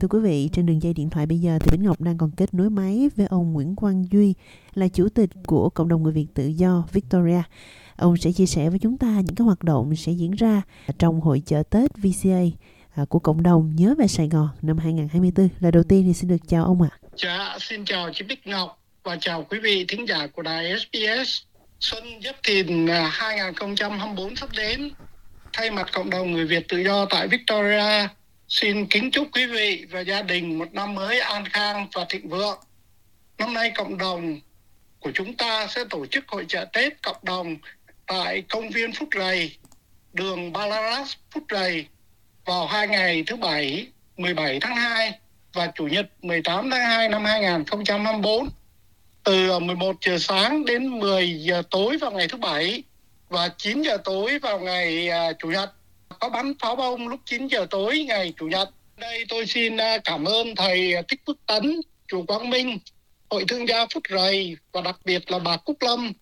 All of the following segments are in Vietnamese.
Thưa quý vị, trên đường dây điện thoại bây giờ thì Bính Ngọc đang còn kết nối máy với ông Nguyễn Quang Duy là chủ tịch của cộng đồng người Việt tự do Victoria. Ông sẽ chia sẻ với chúng ta những cái hoạt động sẽ diễn ra trong hội chợ Tết VCA à, của cộng đồng nhớ về Sài Gòn năm 2024. là đầu tiên thì xin được chào ông ạ. À. Dạ, xin chào chị Bích Ngọc và chào quý vị thính giả của đài SBS. Xuân Giáp Thìn à, 2024 sắp đến. Thay mặt cộng đồng người Việt tự do tại Victoria, xin kính chúc quý vị và gia đình một năm mới an khang và thịnh vượng. Năm nay cộng đồng của chúng ta sẽ tổ chức hội chợ Tết cộng đồng tại công viên Phúc Rầy, đường Balaras Phúc Rầy vào hai ngày thứ Bảy 17 tháng 2 và Chủ nhật 18 tháng 2 năm 2024 từ 11 giờ sáng đến 10 giờ tối vào ngày thứ Bảy và 9 giờ tối vào ngày à, Chủ nhật. Có bắn pháo bông lúc 9 giờ tối ngày Chủ nhật. Đây tôi xin uh, cảm ơn thầy Thích Phước Tấn, chủ Quang Minh, Hội Thương gia Phúc Rầy và đặc biệt là bà Cúc Lâm,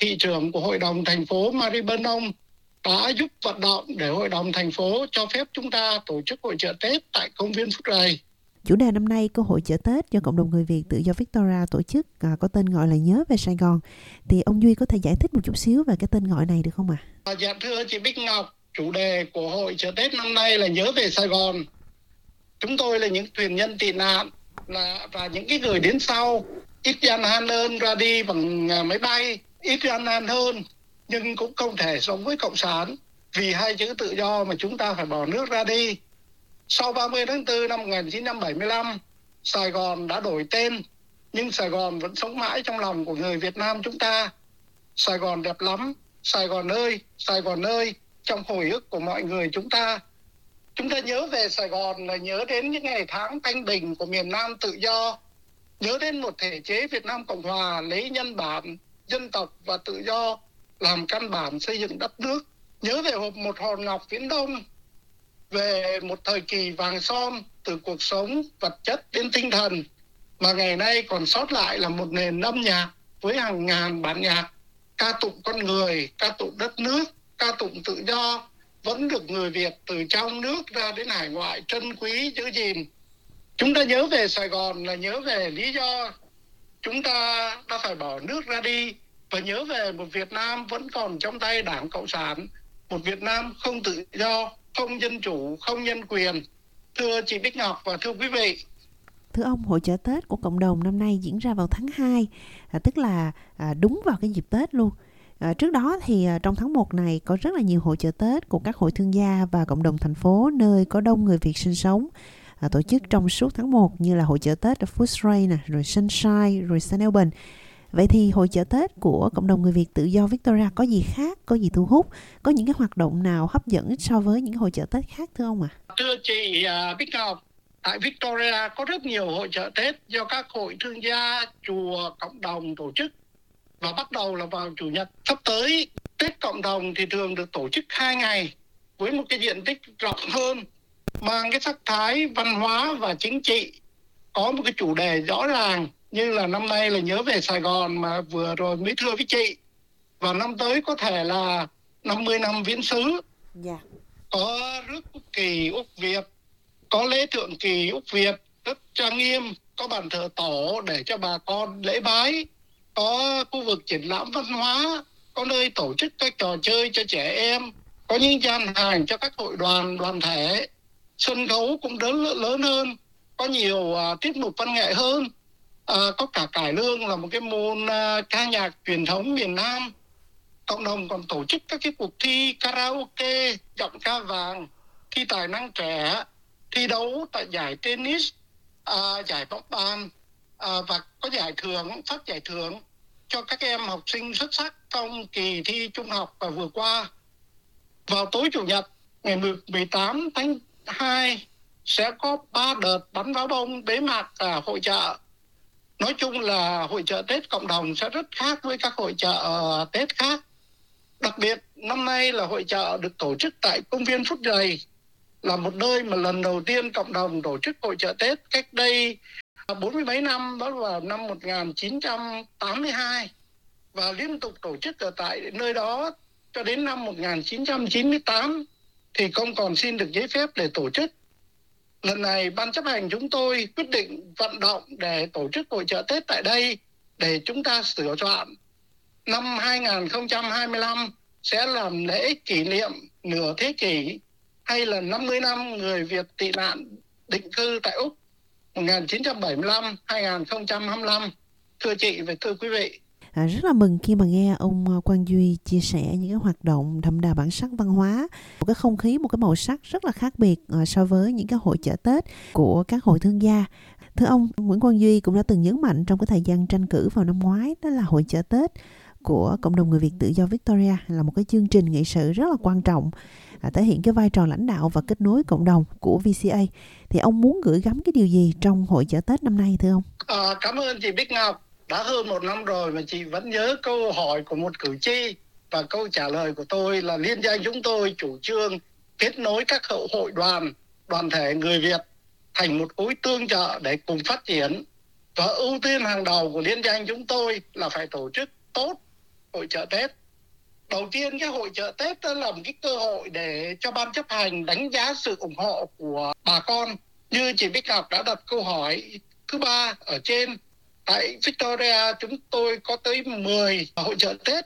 thị trưởng của Hội đồng thành phố Maribyrnong đã giúp vận động để Hội đồng thành phố cho phép chúng ta tổ chức hội chợ Tết tại công viên Phúc Rầy. Chủ đề năm nay có hội chợ Tết do cộng đồng người Việt tự do Victoria tổ chức à, có tên gọi là Nhớ về Sài Gòn. Thì ông Duy có thể giải thích một chút xíu về cái tên gọi này được không ạ? À? Dạ thưa chị Bích Ngọc, chủ đề của hội chợ Tết năm nay là Nhớ về Sài Gòn. Chúng tôi là những thuyền nhân tị nạn là và những cái người đến sau ít gian nan hơn ra đi bằng à, máy bay ít gian nan hơn nhưng cũng không thể sống với cộng sản vì hai chữ tự do mà chúng ta phải bỏ nước ra đi sau 30 tháng 4 năm 1975, Sài Gòn đã đổi tên, nhưng Sài Gòn vẫn sống mãi trong lòng của người Việt Nam chúng ta. Sài Gòn đẹp lắm, Sài Gòn ơi, Sài Gòn ơi, trong hồi ức của mọi người chúng ta. Chúng ta nhớ về Sài Gòn là nhớ đến những ngày tháng thanh bình của miền Nam tự do, nhớ đến một thể chế Việt Nam Cộng Hòa lấy nhân bản, dân tộc và tự do làm căn bản xây dựng đất nước. Nhớ về một hòn ngọc viễn đông về một thời kỳ vàng son từ cuộc sống vật chất đến tinh thần mà ngày nay còn sót lại là một nền âm nhạc với hàng ngàn bản nhạc ca tụng con người, ca tụng đất nước, ca tụng tự do vẫn được người Việt từ trong nước ra đến hải ngoại trân quý giữ gìn. Chúng ta nhớ về Sài Gòn là nhớ về lý do chúng ta đã phải bỏ nước ra đi và nhớ về một Việt Nam vẫn còn trong tay Đảng Cộng sản, một Việt Nam không tự do, không dân chủ, không nhân quyền. Thưa chị Bích Ngọc và thưa quý vị. Thưa ông, hội chợ Tết của cộng đồng năm nay diễn ra vào tháng 2, à, tức là à, đúng vào cái dịp Tết luôn. À, trước đó thì à, trong tháng 1 này có rất là nhiều hội chợ Tết của các hội thương gia và cộng đồng thành phố nơi có đông người Việt sinh sống à, tổ chức trong suốt tháng 1 như là hội chợ Tết ở Footscray nè, rồi Sunshine, rồi San Albans Vậy thì hội chợ Tết của cộng đồng người Việt tự do Victoria có gì khác, có gì thu hút, có những cái hoạt động nào hấp dẫn so với những hội chợ Tết khác thưa ông ạ? À? Thưa chị uh, Bích Ngọc, tại Victoria có rất nhiều hội chợ Tết do các hội thương gia, chùa, cộng đồng tổ chức và bắt đầu là vào chủ nhật sắp tới Tết cộng đồng thì thường được tổ chức hai ngày với một cái diện tích rộng hơn mang cái sắc thái văn hóa và chính trị có một cái chủ đề rõ ràng như là năm nay là nhớ về Sài Gòn mà vừa rồi mới thưa với chị và năm tới có thể là 50 năm viễn xứ yeah. Dạ. có rước quốc kỳ úc việt có lễ thượng kỳ úc việt rất trang nghiêm có bàn thờ tổ để cho bà con lễ bái có khu vực triển lãm văn hóa có nơi tổ chức các trò chơi cho trẻ em có những gian hàng cho các hội đoàn đoàn thể. Sân khấu cũng lớn lớn hơn có nhiều uh, tiết mục văn nghệ hơn. À, có cả cải lương là một cái môn uh, ca nhạc truyền thống miền Nam. Cộng đồng còn tổ chức các cái cuộc thi karaoke giọng ca vàng thi tài năng trẻ thi đấu tại giải tennis à, giải bóng bàn à, và có giải thưởng phát giải thưởng cho các em học sinh xuất sắc trong kỳ thi trung học và vừa qua vào tối chủ nhật ngày 18 tháng 2 sẽ có ba đợt bắn pháo bông bế mạc à, hội trợ nói chung là hội trợ Tết cộng đồng sẽ rất khác với các hội trợ Tết khác. Đặc biệt năm nay là hội trợ được tổ chức tại công viên Phúc Dày là một nơi mà lần đầu tiên cộng đồng tổ chức hội trợ Tết cách đây bốn mươi mấy năm, đó là năm 1982 và liên tục tổ chức ở tại nơi đó cho đến năm 1998 thì không còn xin được giấy phép để tổ chức. Lần này, ban chấp hành chúng tôi quyết định vận động để tổ chức hội trợ Tết tại đây để chúng ta sửa soạn. Năm 2025 sẽ làm lễ kỷ niệm nửa thế kỷ hay là 50 năm người Việt tị nạn định cư tại Úc. 1975-2025. Thưa chị và thưa quý vị. À, rất là mừng khi mà nghe ông à, Quang Duy chia sẻ những cái hoạt động đậm đà bản sắc văn hóa, một cái không khí, một cái màu sắc rất là khác biệt à, so với những cái hội chợ Tết của các hội thương gia. Thưa ông, Nguyễn Quang Duy cũng đã từng nhấn mạnh trong cái thời gian tranh cử vào năm ngoái đó là hội chợ Tết của cộng đồng người Việt tự do Victoria là một cái chương trình nghị sự rất là quan trọng à, thể hiện cái vai trò lãnh đạo và kết nối cộng đồng của VCA thì ông muốn gửi gắm cái điều gì trong hội chợ Tết năm nay thưa ông? À, cảm ơn chị Bích Ngọc. Đã hơn một năm rồi mà chị vẫn nhớ câu hỏi của một cử tri và câu trả lời của tôi là liên danh chúng tôi chủ trương kết nối các hậu hội đoàn đoàn thể người Việt thành một khối tương trợ để cùng phát triển. Và ưu tiên hàng đầu của liên danh chúng tôi là phải tổ chức tốt hội trợ Tết. Đầu tiên cái hội trợ Tết đó là một cái cơ hội để cho ban chấp hành đánh giá sự ủng hộ của bà con. Như chị Bích Ngọc đã đặt câu hỏi thứ ba ở trên, tại Victoria chúng tôi có tới 10 hội trợ Tết,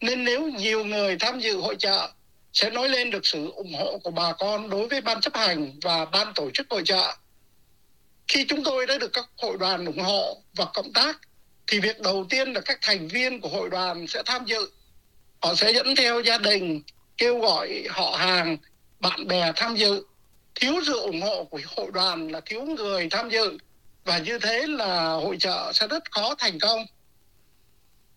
nên nếu nhiều người tham dự hội trợ sẽ nói lên được sự ủng hộ của bà con đối với ban chấp hành và ban tổ chức hội trợ. Khi chúng tôi đã được các hội đoàn ủng hộ và cộng tác thì việc đầu tiên là các thành viên của hội đoàn sẽ tham dự. Họ sẽ dẫn theo gia đình, kêu gọi họ hàng, bạn bè tham dự. Thiếu sự ủng hộ của hội đoàn là thiếu người tham dự và như thế là hội trợ sẽ rất khó thành công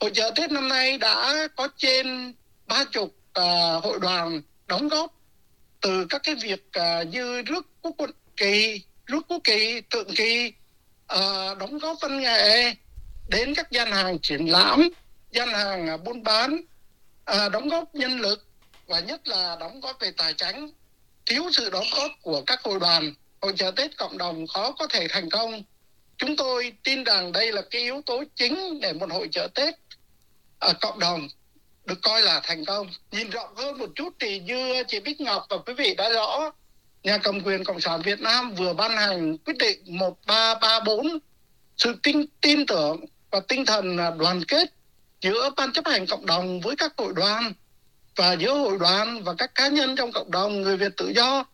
hội trợ tết năm nay đã có trên ba chục uh, hội đoàn đóng góp từ các cái việc uh, như rước quốc quân kỳ rước quốc kỳ tượng kỳ uh, đóng góp văn nghệ đến các gian hàng triển lãm gian hàng à, buôn bán à, đóng góp nhân lực và nhất là đóng góp về tài chính thiếu sự đóng góp của các hội đoàn hội trợ tết cộng đồng khó có thể thành công chúng tôi tin rằng đây là cái yếu tố chính để một hội trợ Tết à, cộng đồng được coi là thành công. Nhìn rộng hơn một chút thì như chị Bích Ngọc và quý vị đã rõ, nhà cầm quyền Cộng sản Việt Nam vừa ban hành quyết định 1334 sự tin, tin tưởng và tinh thần đoàn kết giữa ban chấp hành cộng đồng với các hội đoàn và giữa hội đoàn và các cá nhân trong cộng đồng người Việt tự do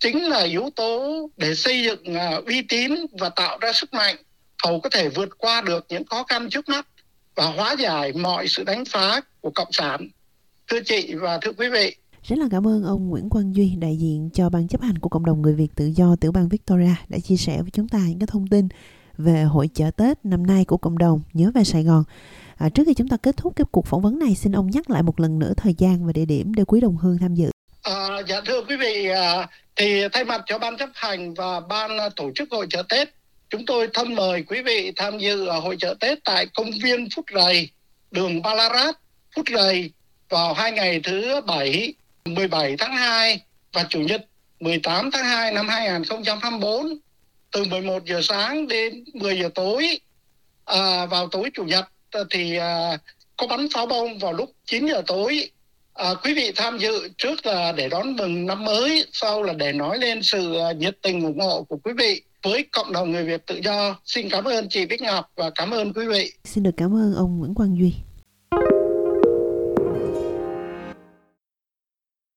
chính là yếu tố để xây dựng à, uy tín và tạo ra sức mạnh hầu có thể vượt qua được những khó khăn trước mắt và hóa giải mọi sự đánh phá của cộng sản. Thưa chị và thưa quý vị. Rất là cảm ơn ông Nguyễn Quang Duy, đại diện cho ban chấp hành của cộng đồng người Việt tự do tiểu bang Victoria đã chia sẻ với chúng ta những cái thông tin về hội chợ Tết năm nay của cộng đồng nhớ về Sài Gòn. À, trước khi chúng ta kết thúc cái cuộc phỏng vấn này, xin ông nhắc lại một lần nữa thời gian và địa điểm để quý đồng hương tham dự. À, dạ thưa quý vị, à, thì thay mặt cho ban chấp hành và ban tổ chức hội chợ Tết, chúng tôi thân mời quý vị tham dự ở hội chợ Tết tại công viên Phút Rầy, đường Balarat, Phút Rầy vào hai ngày thứ Bảy, 17 tháng 2 và Chủ nhật 18 tháng 2 năm 2024 từ 11 giờ sáng đến 10 giờ tối à, vào tối Chủ nhật ờ, thì à, có bắn pháo bông vào lúc 9 giờ tối À, quý vị tham dự trước là để đón mừng năm mới, sau là để nói lên sự à, nhiệt tình ủng hộ của quý vị với cộng đồng người Việt tự do. Xin cảm ơn chị Bích Ngọc và cảm ơn quý vị. Xin được cảm ơn ông Nguyễn Quang Duy.